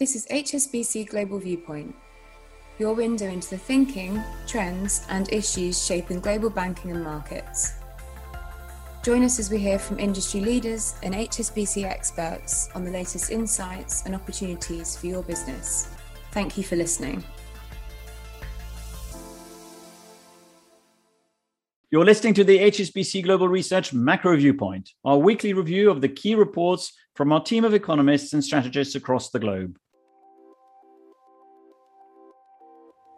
This is HSBC Global Viewpoint, your window into the thinking, trends, and issues shaping global banking and markets. Join us as we hear from industry leaders and HSBC experts on the latest insights and opportunities for your business. Thank you for listening. You're listening to the HSBC Global Research Macro Viewpoint, our weekly review of the key reports from our team of economists and strategists across the globe.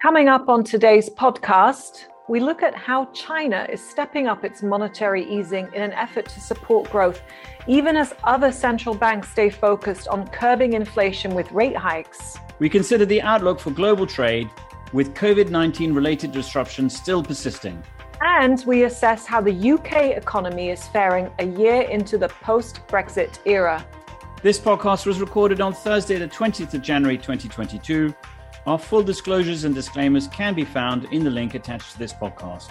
Coming up on today's podcast, we look at how China is stepping up its monetary easing in an effort to support growth, even as other central banks stay focused on curbing inflation with rate hikes. We consider the outlook for global trade, with COVID 19 related disruptions still persisting. And we assess how the UK economy is faring a year into the post Brexit era. This podcast was recorded on Thursday, the 20th of January 2022 our full disclosures and disclaimers can be found in the link attached to this podcast.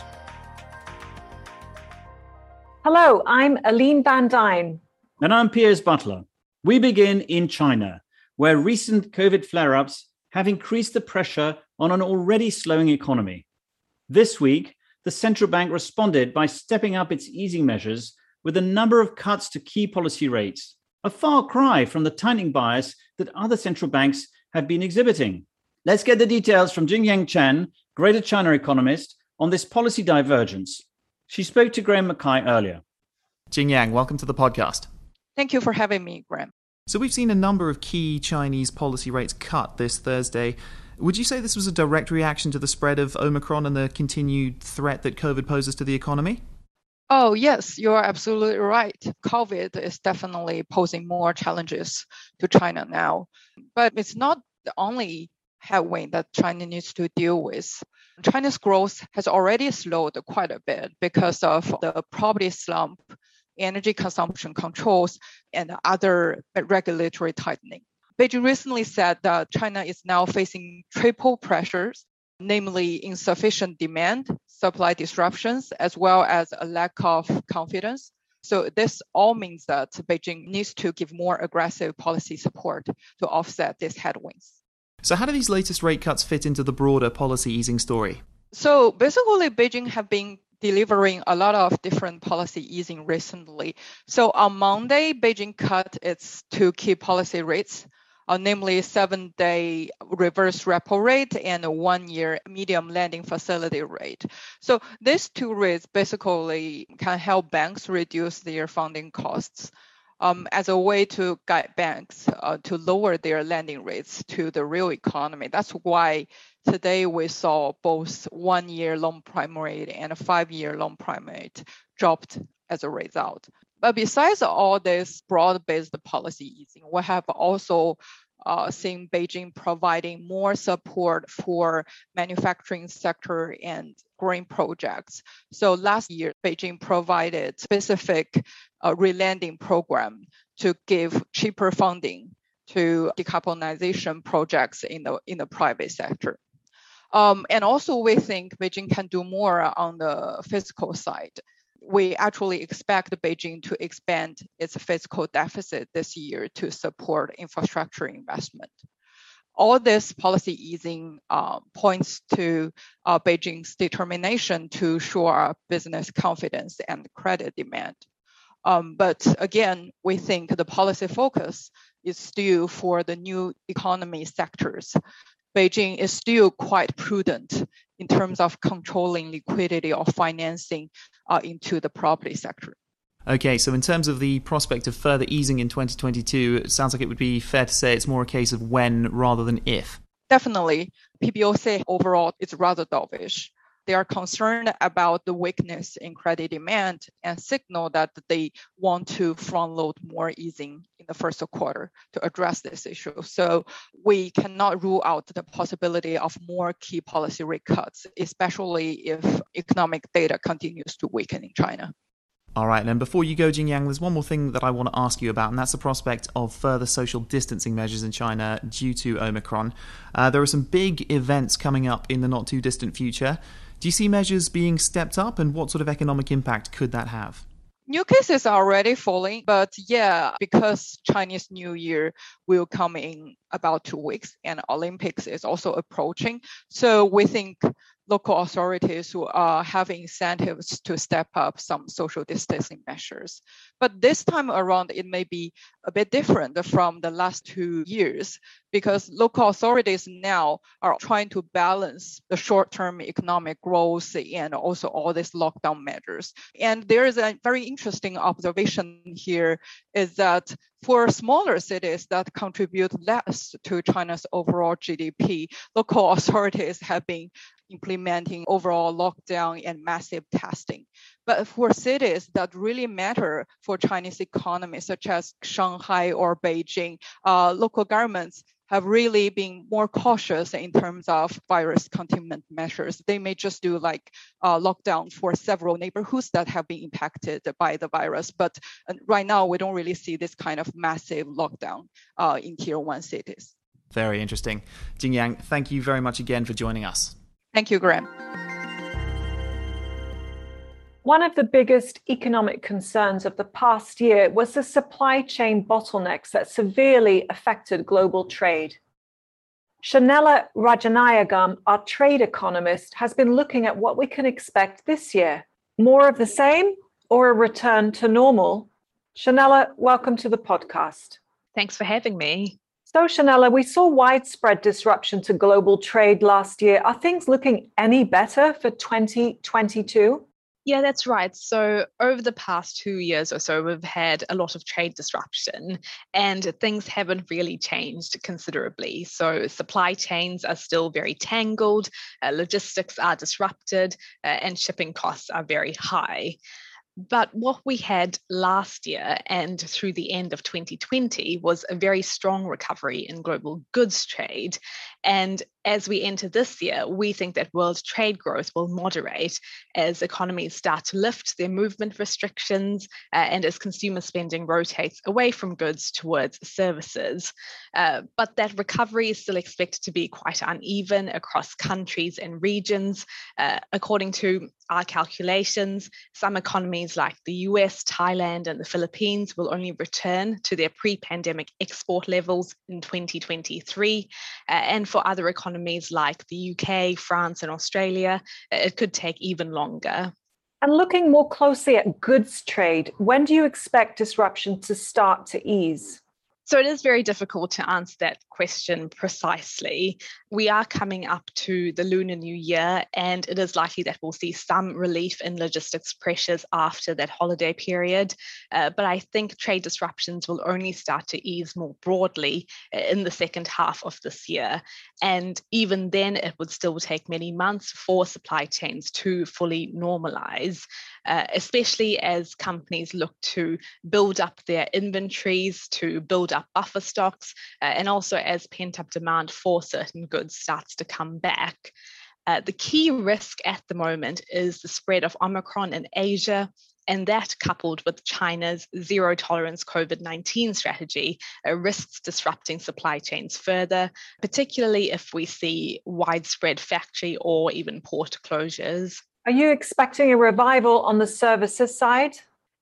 Hello, I'm Aline Van Dyne. And I'm Piers Butler. We begin in China, where recent COVID flare ups have increased the pressure on an already slowing economy. This week, the central bank responded by stepping up its easing measures with a number of cuts to key policy rates, a far cry from the tightening bias that other central banks have been exhibiting. Let's get the details from Jingyang Chen, Greater China economist, on this policy divergence. She spoke to Graham Mackay earlier. Jingyang, welcome to the podcast. Thank you for having me, Graham. So, we've seen a number of key Chinese policy rates cut this Thursday. Would you say this was a direct reaction to the spread of Omicron and the continued threat that COVID poses to the economy? Oh, yes, you're absolutely right. COVID is definitely posing more challenges to China now. But it's not the only headwind that China needs to deal with. China's growth has already slowed quite a bit because of the property slump, energy consumption controls, and other regulatory tightening. Beijing recently said that China is now facing triple pressures, namely insufficient demand, supply disruptions, as well as a lack of confidence. So this all means that Beijing needs to give more aggressive policy support to offset these headwinds. So, how do these latest rate cuts fit into the broader policy easing story? So, basically, Beijing have been delivering a lot of different policy easing recently. So, on Monday, Beijing cut its two key policy rates. Uh, namely seven day reverse repo rate and one year medium lending facility rate. So these two rates basically can help banks reduce their funding costs um, as a way to guide banks uh, to lower their lending rates to the real economy. That's why today we saw both one year loan prime rate and a five year loan prime rate dropped as a result. But besides all this broad based policy easing, we have also uh, seeing Beijing providing more support for manufacturing sector and green projects. So last year, Beijing provided specific uh, relending program to give cheaper funding to decarbonization projects in the in the private sector. Um, and also, we think Beijing can do more on the fiscal side we actually expect Beijing to expand its fiscal deficit this year to support infrastructure investment. All this policy easing uh, points to uh, Beijing's determination to shore up business confidence and credit demand. Um, but again, we think the policy focus is still for the new economy sectors. Beijing is still quite prudent in terms of controlling liquidity or financing uh, into the property sector. Okay, so in terms of the prospect of further easing in 2022, it sounds like it would be fair to say it's more a case of when rather than if. Definitely. PBOC overall is rather dovish. They are concerned about the weakness in credit demand and signal that they want to front load more easing in the first quarter to address this issue. So we cannot rule out the possibility of more key policy rate cuts, especially if economic data continues to weaken in China. All right, and before you go, Jingyang, there's one more thing that I want to ask you about, and that's the prospect of further social distancing measures in China due to Omicron. Uh, there are some big events coming up in the not too distant future. Do you see measures being stepped up, and what sort of economic impact could that have? New cases are already falling, but yeah, because Chinese New Year will come in about two weeks and Olympics is also approaching. So we think local authorities who are having incentives to step up some social distancing measures. But this time around, it may be a bit different from the last two years because local authorities now are trying to balance the short-term economic growth and also all these lockdown measures. And there is a very interesting observation here is that for smaller cities that contribute less to China's overall GDP, local authorities have been implementing overall lockdown and massive testing. But for cities that really matter for Chinese economy, such as Shanghai or Beijing, uh, local governments have really been more cautious in terms of virus containment measures. They may just do like uh, lockdown for several neighborhoods that have been impacted by the virus. But uh, right now, we don't really see this kind of massive lockdown uh, in tier one cities. Very interesting. Jingyang, thank you very much again for joining us. Thank you, Graham. One of the biggest economic concerns of the past year was the supply chain bottlenecks that severely affected global trade. Shanella Rajanayagam, our trade economist, has been looking at what we can expect this year. More of the same or a return to normal? Shanella, welcome to the podcast. Thanks for having me. So, Shanella, we saw widespread disruption to global trade last year. Are things looking any better for 2022? Yeah, that's right. So, over the past two years or so, we've had a lot of trade disruption and things haven't really changed considerably. So, supply chains are still very tangled, uh, logistics are disrupted, uh, and shipping costs are very high. But what we had last year and through the end of 2020 was a very strong recovery in global goods trade. And as we enter this year, we think that world trade growth will moderate as economies start to lift their movement restrictions uh, and as consumer spending rotates away from goods towards services. Uh, but that recovery is still expected to be quite uneven across countries and regions. Uh, according to our calculations, some economies like the US, Thailand, and the Philippines will only return to their pre pandemic export levels in 2023. Uh, and for other economies like the UK, France, and Australia, uh, it could take even longer. And looking more closely at goods trade, when do you expect disruption to start to ease? So it is very difficult to answer that question precisely. We are coming up to the Lunar New Year, and it is likely that we'll see some relief in logistics pressures after that holiday period. Uh, but I think trade disruptions will only start to ease more broadly uh, in the second half of this year. And even then, it would still take many months for supply chains to fully normalize, uh, especially as companies look to build up their inventories, to build up buffer stocks, uh, and also as pent up demand for certain goods starts to come back. Uh, the key risk at the moment is the spread of Omicron in Asia, and that coupled with China's zero tolerance COVID 19 strategy uh, risks disrupting supply chains further, particularly if we see widespread factory or even port closures. Are you expecting a revival on the services side?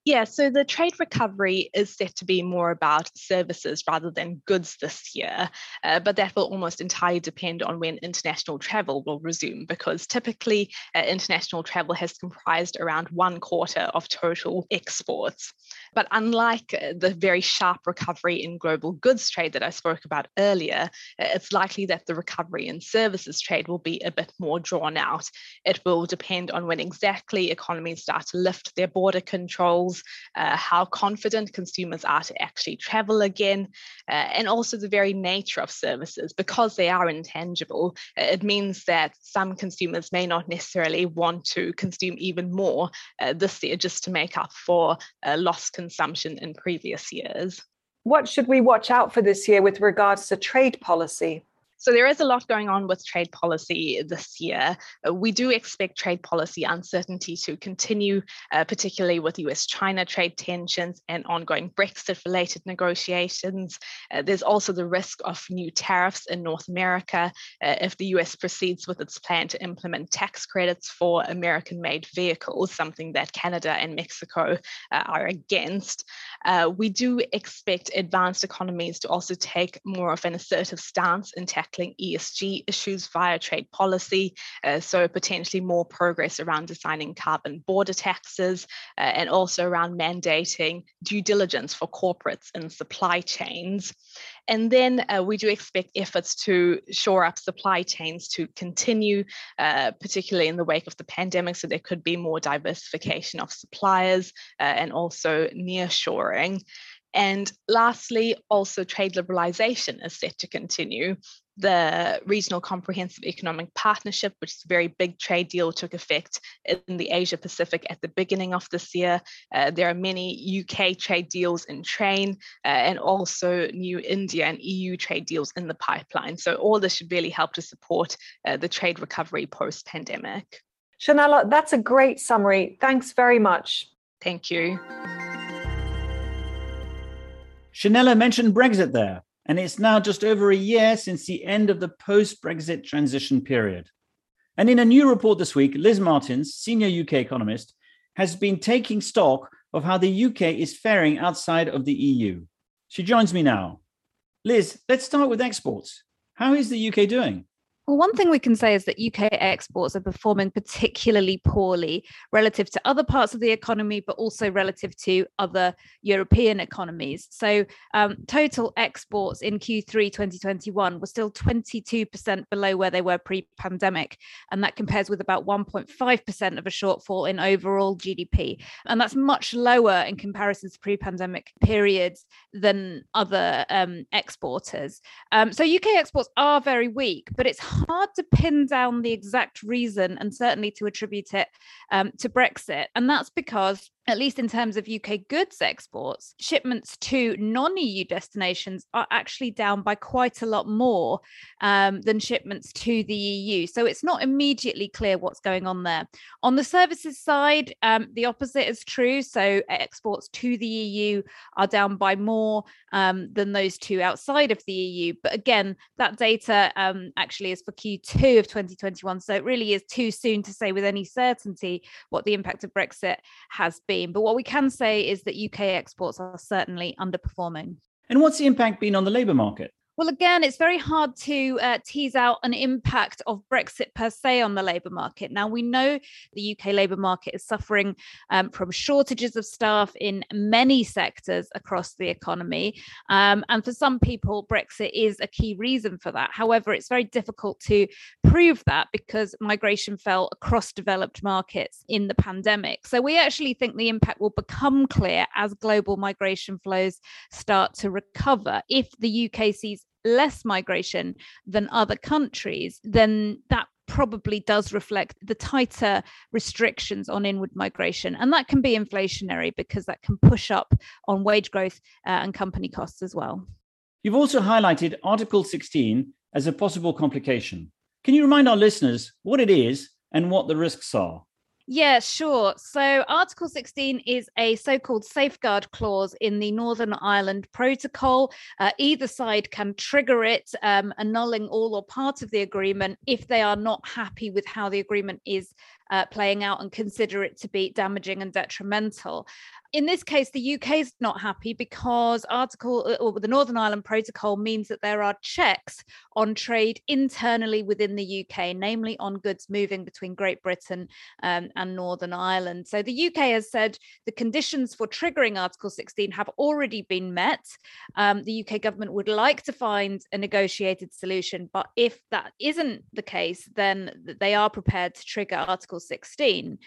Yeah, so the trade recovery is set to be more about services rather than goods this year, uh, but that will almost entirely depend on when international travel will resume because typically uh, international travel has comprised around one quarter of total exports. But unlike uh, the very sharp recovery in global goods trade that I spoke about earlier, uh, it's likely that the recovery in services trade will be a bit more drawn out. It will depend on when exactly economies start to lift their border controls, uh, how confident consumers are to actually travel again, uh, and also the very nature of services. Because they are intangible, uh, it means that some consumers may not necessarily want to consume even more uh, this year just to make up for lost consumption in previous years. What should we watch out for this year with regards to trade policy? So there is a lot going on with trade policy this year. Uh, we do expect trade policy uncertainty to continue, uh, particularly with US China trade tensions and ongoing Brexit related negotiations. Uh, there's also the risk of new tariffs in North America uh, if the US proceeds with its plan to implement tax credits for American made vehicles, something that Canada and Mexico uh, are against. Uh, we do expect advanced economies to also take more of an assertive stance in tackling ESG issues via trade policy. Uh, so, potentially more progress around designing carbon border taxes uh, and also around mandating due diligence for corporates in supply chains. And then uh, we do expect efforts to shore up supply chains to continue, uh, particularly in the wake of the pandemic. So there could be more diversification of suppliers uh, and also nearshoring. And lastly, also trade liberalization is set to continue. The Regional Comprehensive Economic Partnership, which is a very big trade deal, took effect in the Asia Pacific at the beginning of this year. Uh, there are many UK trade deals in train uh, and also new India and EU trade deals in the pipeline. So, all this should really help to support uh, the trade recovery post pandemic. Shanella, that's a great summary. Thanks very much. Thank you. Shanella mentioned Brexit there, and it's now just over a year since the end of the post Brexit transition period. And in a new report this week, Liz Martins, senior UK economist, has been taking stock of how the UK is faring outside of the EU. She joins me now. Liz, let's start with exports. How is the UK doing? Well, one thing we can say is that UK exports are performing particularly poorly relative to other parts of the economy, but also relative to other European economies. So, um, total exports in Q3 2021 were still 22% below where they were pre pandemic. And that compares with about 1.5% of a shortfall in overall GDP. And that's much lower in comparison to pre pandemic periods than other um, exporters. Um, so, UK exports are very weak, but it's hard to pin down the exact reason and certainly to attribute it um, to Brexit. And that's because at least in terms of UK goods exports, shipments to non EU destinations are actually down by quite a lot more um, than shipments to the EU. So it's not immediately clear what's going on there. On the services side, um, the opposite is true. So exports to the EU are down by more um, than those to outside of the EU. But again, that data um, actually is for Q2 of 2021. So it really is too soon to say with any certainty what the impact of Brexit has been. But what we can say is that UK exports are certainly underperforming. And what's the impact been on the labour market? Well, again, it's very hard to uh, tease out an impact of Brexit per se on the labour market. Now, we know the UK labour market is suffering um, from shortages of staff in many sectors across the economy. Um, and for some people, Brexit is a key reason for that. However, it's very difficult to prove that because migration fell across developed markets in the pandemic. So we actually think the impact will become clear as global migration flows start to recover. If the UK sees less migration than other countries, then that probably does reflect the tighter restrictions on inward migration. And that can be inflationary because that can push up on wage growth uh, and company costs as well. You've also highlighted Article 16 as a possible complication. Can you remind our listeners what it is and what the risks are? Yeah, sure. So, Article 16 is a so called safeguard clause in the Northern Ireland Protocol. Uh, either side can trigger it, um, annulling all or part of the agreement if they are not happy with how the agreement is uh, playing out and consider it to be damaging and detrimental in this case, the UK is not happy because Article uh, or the Northern Ireland Protocol means that there are checks on trade internally within the UK, namely on goods moving between Great Britain um, and Northern Ireland. So the UK has said the conditions for triggering Article 16 have already been met. Um, the UK government would like to find a negotiated solution, but if that isn't the case, then they are prepared to trigger Article 16.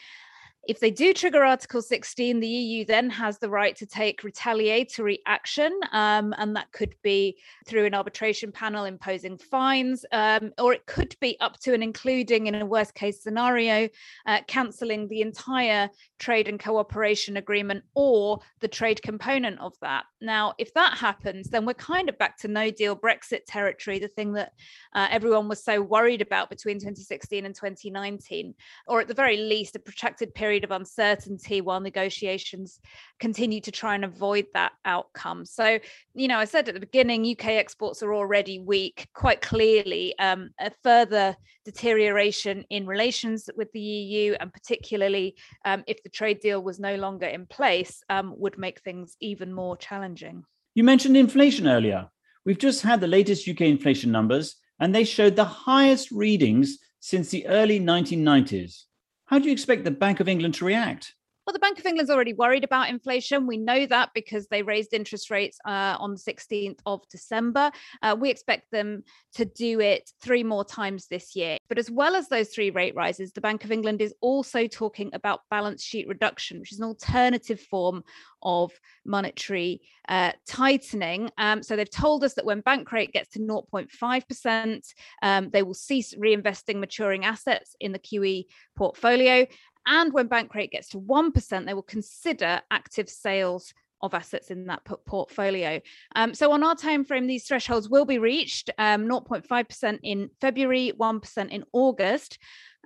If they do trigger Article 16, the EU then has the right to take retaliatory action, um, and that could be through an arbitration panel imposing fines, um, or it could be up to and including, in a worst case scenario, uh, cancelling the entire trade and cooperation agreement or the trade component of that. Now, if that happens, then we're kind of back to no deal Brexit territory, the thing that uh, everyone was so worried about between 2016 and 2019, or at the very least, a protracted period of uncertainty while negotiations continue to try and avoid that outcome. So, you know, I said at the beginning, UK exports are already weak, quite clearly. Um, a further deterioration in relations with the EU, and particularly um, if the trade deal was no longer in place, um, would make things even more challenging. You mentioned inflation earlier. We've just had the latest UK inflation numbers, and they showed the highest readings since the early 1990s. How do you expect the Bank of England to react? Well, the Bank of England's already worried about inflation. We know that because they raised interest rates uh, on the 16th of December. Uh, we expect them to do it three more times this year. But as well as those three rate rises, the Bank of England is also talking about balance sheet reduction, which is an alternative form of monetary uh, tightening. Um, so they've told us that when bank rate gets to 0.5%, um, they will cease reinvesting maturing assets in the QE portfolio. And when bank rate gets to 1%, they will consider active sales of assets in that portfolio. Um, so on our time frame, these thresholds will be reached um, 0.5% in February, 1% in August.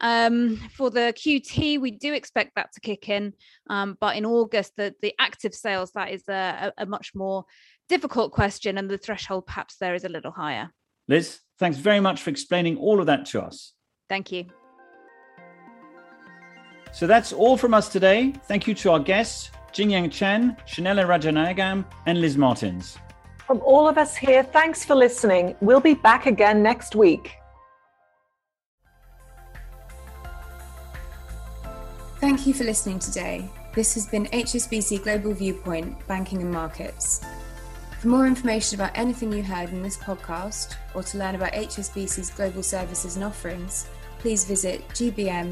Um, for the QT, we do expect that to kick in, um, but in August, the, the active sales, that is a, a much more difficult question, and the threshold perhaps there is a little higher. Liz, thanks very much for explaining all of that to us. Thank you. So that's all from us today. Thank you to our guests, Jingyang Chen, Shanella Rajanayagam, and Liz Martins. From all of us here, thanks for listening. We'll be back again next week. Thank you for listening today. This has been HSBC Global Viewpoint Banking and Markets. For more information about anything you heard in this podcast or to learn about HSBC's global services and offerings, please visit gbm.hsbc.com.